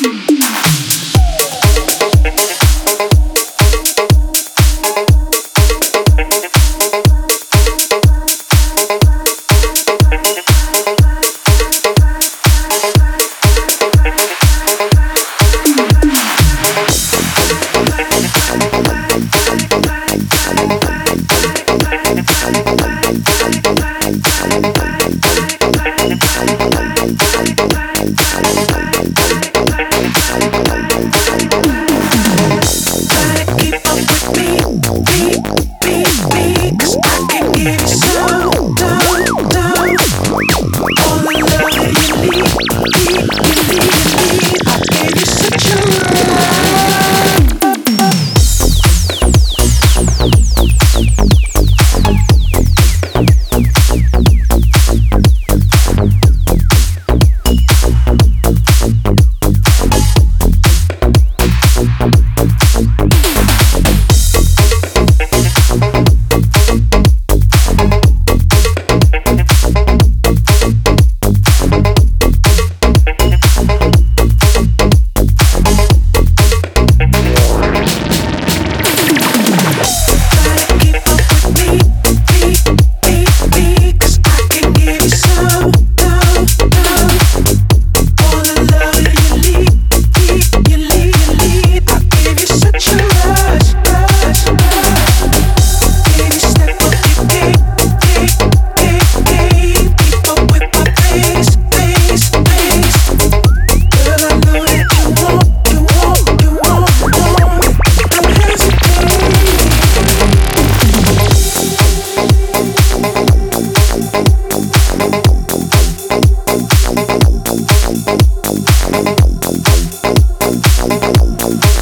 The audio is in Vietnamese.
Bye. Bye.